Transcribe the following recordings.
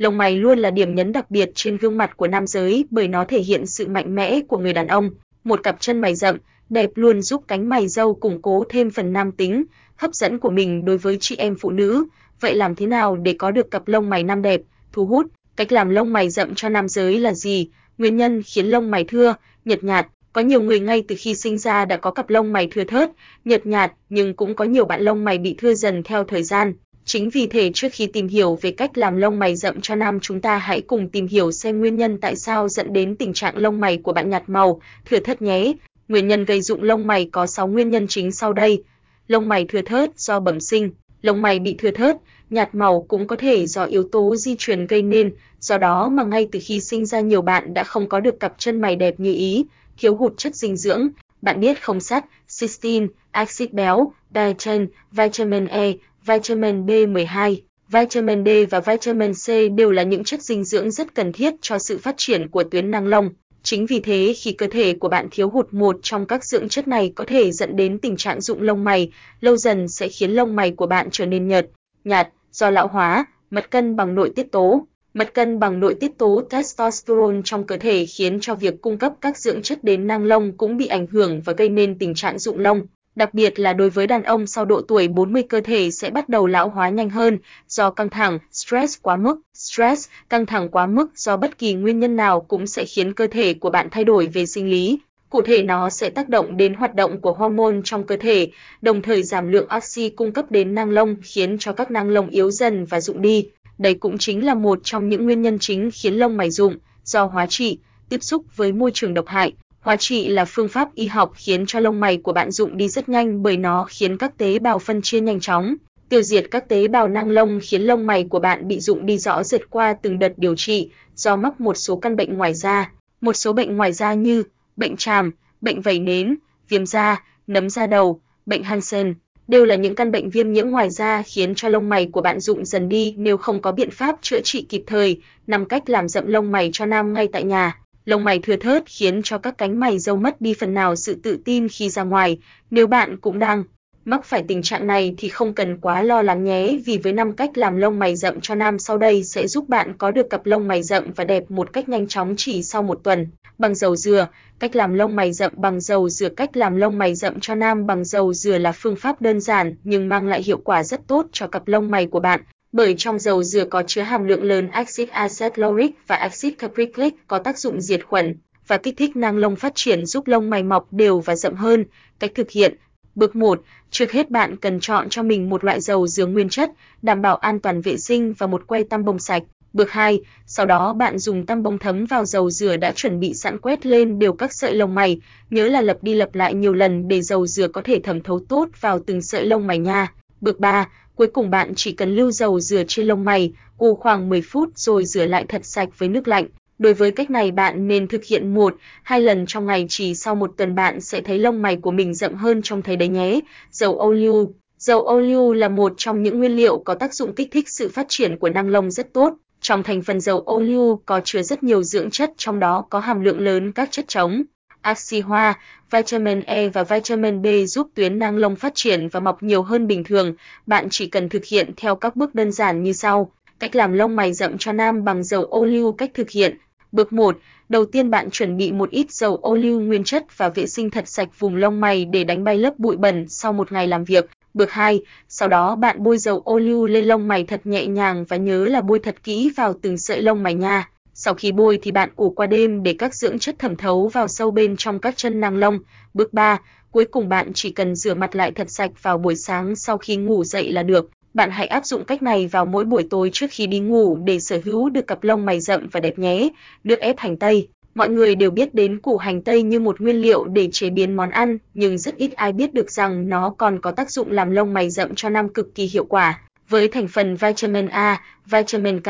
Lông mày luôn là điểm nhấn đặc biệt trên gương mặt của nam giới bởi nó thể hiện sự mạnh mẽ của người đàn ông. Một cặp chân mày rậm, đẹp luôn giúp cánh mày râu củng cố thêm phần nam tính, hấp dẫn của mình đối với chị em phụ nữ. Vậy làm thế nào để có được cặp lông mày nam đẹp, thu hút? Cách làm lông mày rậm cho nam giới là gì? Nguyên nhân khiến lông mày thưa, nhợt nhạt, có nhiều người ngay từ khi sinh ra đã có cặp lông mày thưa thớt, nhợt nhạt, nhưng cũng có nhiều bạn lông mày bị thưa dần theo thời gian. Chính vì thế trước khi tìm hiểu về cách làm lông mày rậm cho nam chúng ta hãy cùng tìm hiểu xem nguyên nhân tại sao dẫn đến tình trạng lông mày của bạn nhạt màu, thừa thớt nhé. Nguyên nhân gây rụng lông mày có 6 nguyên nhân chính sau đây. Lông mày thừa thớt do bẩm sinh, lông mày bị thừa thớt, nhạt màu cũng có thể do yếu tố di truyền gây nên, do đó mà ngay từ khi sinh ra nhiều bạn đã không có được cặp chân mày đẹp như ý, thiếu hụt chất dinh dưỡng, bạn biết không sắt, cysteine, axit béo, biotin, vitamin E, vitamin B12, vitamin D và vitamin C đều là những chất dinh dưỡng rất cần thiết cho sự phát triển của tuyến nang lông. Chính vì thế khi cơ thể của bạn thiếu hụt một trong các dưỡng chất này có thể dẫn đến tình trạng rụng lông mày, lâu dần sẽ khiến lông mày của bạn trở nên nhợt, nhạt do lão hóa, mất cân bằng nội tiết tố. Mất cân bằng nội tiết tố testosterone trong cơ thể khiến cho việc cung cấp các dưỡng chất đến nang lông cũng bị ảnh hưởng và gây nên tình trạng rụng lông. Đặc biệt là đối với đàn ông sau độ tuổi 40 cơ thể sẽ bắt đầu lão hóa nhanh hơn do căng thẳng, stress quá mức. Stress, căng thẳng quá mức do bất kỳ nguyên nhân nào cũng sẽ khiến cơ thể của bạn thay đổi về sinh lý. Cụ thể nó sẽ tác động đến hoạt động của hormone trong cơ thể, đồng thời giảm lượng oxy cung cấp đến nang lông khiến cho các nang lông yếu dần và rụng đi. Đây cũng chính là một trong những nguyên nhân chính khiến lông mày rụng do hóa trị, tiếp xúc với môi trường độc hại. Hóa trị là phương pháp y học khiến cho lông mày của bạn rụng đi rất nhanh bởi nó khiến các tế bào phân chia nhanh chóng, tiêu diệt các tế bào nang lông khiến lông mày của bạn bị rụng đi rõ rệt qua từng đợt điều trị do mắc một số căn bệnh ngoài da. Một số bệnh ngoài da như bệnh tràm, bệnh vẩy nến, viêm da, nấm da đầu, bệnh Hansen đều là những căn bệnh viêm nhiễm ngoài da khiến cho lông mày của bạn rụng dần đi nếu không có biện pháp chữa trị kịp thời. Năm cách làm rậm lông mày cho nam ngay tại nhà. Lông mày thưa thớt khiến cho các cánh mày râu mất đi phần nào sự tự tin khi ra ngoài. Nếu bạn cũng đang mắc phải tình trạng này thì không cần quá lo lắng nhé, vì với năm cách làm lông mày rậm cho nam sau đây sẽ giúp bạn có được cặp lông mày rậm và đẹp một cách nhanh chóng chỉ sau một tuần. Bằng dầu dừa, cách làm lông mày rậm bằng dầu dừa Cách làm lông mày rậm cho nam bằng dầu dừa là phương pháp đơn giản nhưng mang lại hiệu quả rất tốt cho cặp lông mày của bạn. Bởi trong dầu dừa có chứa hàm lượng lớn axit acetyluric và axit caprylic có tác dụng diệt khuẩn và kích thích nang lông phát triển giúp lông mày mọc đều và rậm hơn. Cách thực hiện Bước 1, trước hết bạn cần chọn cho mình một loại dầu dừa nguyên chất, đảm bảo an toàn vệ sinh và một que tăm bông sạch. Bước 2, sau đó bạn dùng tăm bông thấm vào dầu dừa đã chuẩn bị sẵn quét lên đều các sợi lông mày, nhớ là lặp đi lặp lại nhiều lần để dầu dừa có thể thẩm thấu tốt vào từng sợi lông mày nha. Bước 3, cuối cùng bạn chỉ cần lưu dầu rửa trên lông mày, ủ khoảng 10 phút rồi rửa lại thật sạch với nước lạnh. Đối với cách này bạn nên thực hiện một, hai lần trong ngày chỉ sau một tuần bạn sẽ thấy lông mày của mình rậm hơn trông thấy đấy nhé. Dầu ô liu Dầu ô liu là một trong những nguyên liệu có tác dụng kích thích sự phát triển của nang lông rất tốt. Trong thành phần dầu ô liu có chứa rất nhiều dưỡng chất trong đó có hàm lượng lớn các chất chống axi hoa, vitamin E và vitamin B giúp tuyến nang lông phát triển và mọc nhiều hơn bình thường. Bạn chỉ cần thực hiện theo các bước đơn giản như sau. Cách làm lông mày rậm cho nam bằng dầu ô liu cách thực hiện Bước 1, đầu tiên bạn chuẩn bị một ít dầu ô liu nguyên chất và vệ sinh thật sạch vùng lông mày để đánh bay lớp bụi bẩn sau một ngày làm việc. Bước 2, sau đó bạn bôi dầu ô liu lên lông mày thật nhẹ nhàng và nhớ là bôi thật kỹ vào từng sợi lông mày nha. Sau khi bôi thì bạn ủ qua đêm để các dưỡng chất thẩm thấu vào sâu bên trong các chân nang lông. Bước 3, cuối cùng bạn chỉ cần rửa mặt lại thật sạch vào buổi sáng sau khi ngủ dậy là được. Bạn hãy áp dụng cách này vào mỗi buổi tối trước khi đi ngủ để sở hữu được cặp lông mày rậm và đẹp nhé. Nước ép hành tây Mọi người đều biết đến củ hành tây như một nguyên liệu để chế biến món ăn, nhưng rất ít ai biết được rằng nó còn có tác dụng làm lông mày rậm cho nam cực kỳ hiệu quả. Với thành phần vitamin A, vitamin K,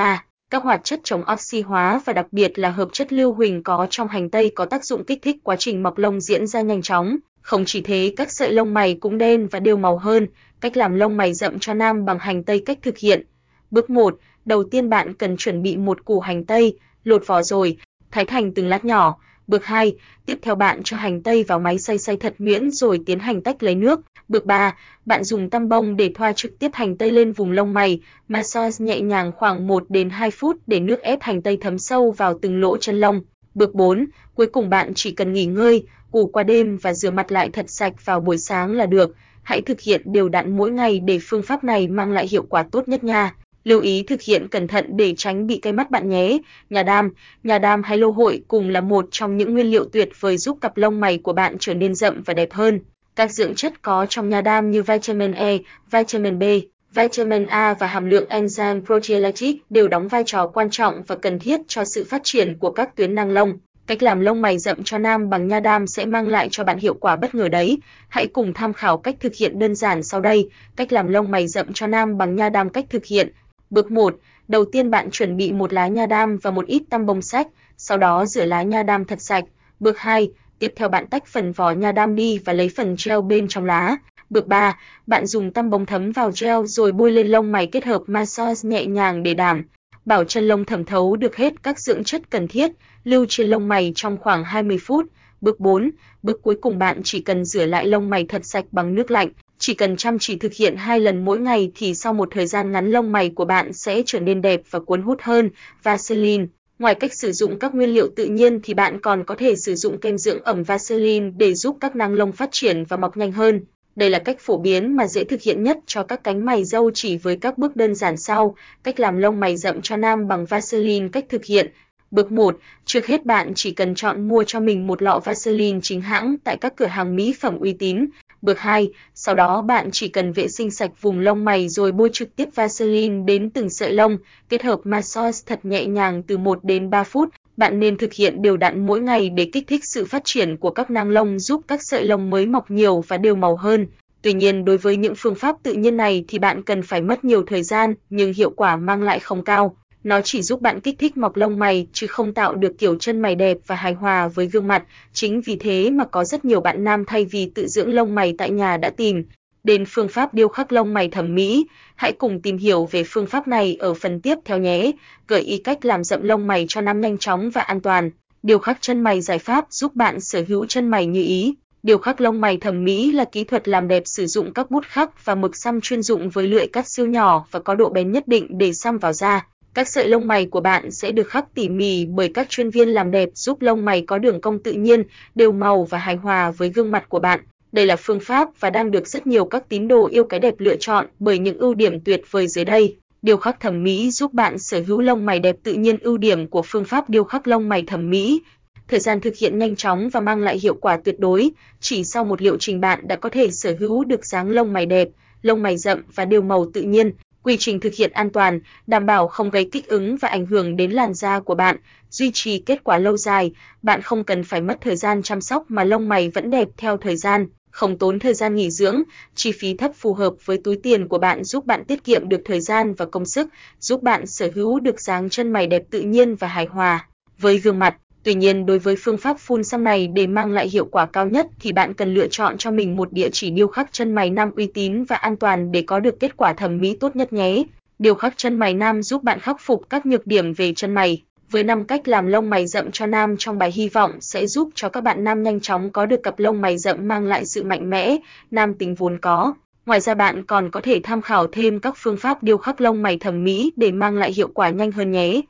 các hoạt chất chống oxy hóa và đặc biệt là hợp chất lưu huỳnh có trong hành tây có tác dụng kích thích quá trình mọc lông diễn ra nhanh chóng. Không chỉ thế, các sợi lông mày cũng đen và đều màu hơn. Cách làm lông mày rậm cho nam bằng hành tây cách thực hiện. Bước 1, đầu tiên bạn cần chuẩn bị một củ hành tây, lột vỏ rồi, thái thành từng lát nhỏ. Bước 2, tiếp theo bạn cho hành tây vào máy xay xay thật nhuyễn rồi tiến hành tách lấy nước. Bước 3, bạn dùng tăm bông để thoa trực tiếp hành tây lên vùng lông mày, massage nhẹ nhàng khoảng 1 đến 2 phút để nước ép hành tây thấm sâu vào từng lỗ chân lông. Bước 4, cuối cùng bạn chỉ cần nghỉ ngơi, ngủ qua đêm và rửa mặt lại thật sạch vào buổi sáng là được. Hãy thực hiện đều đặn mỗi ngày để phương pháp này mang lại hiệu quả tốt nhất nha. Lưu ý thực hiện cẩn thận để tránh bị cây mắt bạn nhé. Nhà đam, nhà đam hay lô hội cùng là một trong những nguyên liệu tuyệt vời giúp cặp lông mày của bạn trở nên rậm và đẹp hơn. Các dưỡng chất có trong nha đam như vitamin E, vitamin B, vitamin A và hàm lượng enzyme proteolytic đều đóng vai trò quan trọng và cần thiết cho sự phát triển của các tuyến nang lông. Cách làm lông mày rậm cho nam bằng nha đam sẽ mang lại cho bạn hiệu quả bất ngờ đấy. Hãy cùng tham khảo cách thực hiện đơn giản sau đây. Cách làm lông mày rậm cho nam bằng nha đam cách thực hiện. Bước 1, đầu tiên bạn chuẩn bị một lá nha đam và một ít tăm bông sách, sau đó rửa lá nha đam thật sạch. Bước 2, tiếp theo bạn tách phần vỏ nha đam đi và lấy phần gel bên trong lá. Bước 3, bạn dùng tăm bông thấm vào gel rồi bôi lên lông mày kết hợp massage nhẹ nhàng để đảm bảo chân lông thẩm thấu được hết các dưỡng chất cần thiết, lưu trên lông mày trong khoảng 20 phút. Bước 4, bước cuối cùng bạn chỉ cần rửa lại lông mày thật sạch bằng nước lạnh, chỉ cần chăm chỉ thực hiện hai lần mỗi ngày thì sau một thời gian ngắn lông mày của bạn sẽ trở nên đẹp và cuốn hút hơn. Vaseline Ngoài cách sử dụng các nguyên liệu tự nhiên thì bạn còn có thể sử dụng kem dưỡng ẩm Vaseline để giúp các nang lông phát triển và mọc nhanh hơn. Đây là cách phổ biến mà dễ thực hiện nhất cho các cánh mày râu chỉ với các bước đơn giản sau. Cách làm lông mày rậm cho nam bằng Vaseline cách thực hiện. Bước 1, trước hết bạn chỉ cần chọn mua cho mình một lọ Vaseline chính hãng tại các cửa hàng mỹ phẩm uy tín. Bước 2, sau đó bạn chỉ cần vệ sinh sạch vùng lông mày rồi bôi trực tiếp Vaseline đến từng sợi lông, kết hợp massage thật nhẹ nhàng từ 1 đến 3 phút. Bạn nên thực hiện đều đặn mỗi ngày để kích thích sự phát triển của các nang lông giúp các sợi lông mới mọc nhiều và đều màu hơn. Tuy nhiên đối với những phương pháp tự nhiên này thì bạn cần phải mất nhiều thời gian nhưng hiệu quả mang lại không cao. Nó chỉ giúp bạn kích thích mọc lông mày, chứ không tạo được kiểu chân mày đẹp và hài hòa với gương mặt. Chính vì thế mà có rất nhiều bạn nam thay vì tự dưỡng lông mày tại nhà đã tìm đến phương pháp điêu khắc lông mày thẩm mỹ. Hãy cùng tìm hiểu về phương pháp này ở phần tiếp theo nhé. Gợi ý cách làm rậm lông mày cho nam nhanh chóng và an toàn. Điêu khắc chân mày giải pháp giúp bạn sở hữu chân mày như ý. Điêu khắc lông mày thẩm mỹ là kỹ thuật làm đẹp sử dụng các bút khắc và mực xăm chuyên dụng với lưỡi cắt siêu nhỏ và có độ bén nhất định để xăm vào da. Các sợi lông mày của bạn sẽ được khắc tỉ mỉ bởi các chuyên viên làm đẹp giúp lông mày có đường cong tự nhiên, đều màu và hài hòa với gương mặt của bạn. Đây là phương pháp và đang được rất nhiều các tín đồ yêu cái đẹp lựa chọn bởi những ưu điểm tuyệt vời dưới đây. Điêu khắc thẩm mỹ giúp bạn sở hữu lông mày đẹp tự nhiên ưu điểm của phương pháp điêu khắc lông mày thẩm mỹ. Thời gian thực hiện nhanh chóng và mang lại hiệu quả tuyệt đối, chỉ sau một liệu trình bạn đã có thể sở hữu được dáng lông mày đẹp, lông mày rậm và đều màu tự nhiên. Quy trình thực hiện an toàn, đảm bảo không gây kích ứng và ảnh hưởng đến làn da của bạn, duy trì kết quả lâu dài, bạn không cần phải mất thời gian chăm sóc mà lông mày vẫn đẹp theo thời gian, không tốn thời gian nghỉ dưỡng, chi phí thấp phù hợp với túi tiền của bạn giúp bạn tiết kiệm được thời gian và công sức, giúp bạn sở hữu được dáng chân mày đẹp tự nhiên và hài hòa với gương mặt. Tuy nhiên đối với phương pháp phun xăm này để mang lại hiệu quả cao nhất thì bạn cần lựa chọn cho mình một địa chỉ điêu khắc chân mày nam uy tín và an toàn để có được kết quả thẩm mỹ tốt nhất nhé. Điêu khắc chân mày nam giúp bạn khắc phục các nhược điểm về chân mày. Với 5 cách làm lông mày rậm cho nam trong bài hy vọng sẽ giúp cho các bạn nam nhanh chóng có được cặp lông mày rậm mang lại sự mạnh mẽ, nam tính vốn có. Ngoài ra bạn còn có thể tham khảo thêm các phương pháp điêu khắc lông mày thẩm mỹ để mang lại hiệu quả nhanh hơn nhé.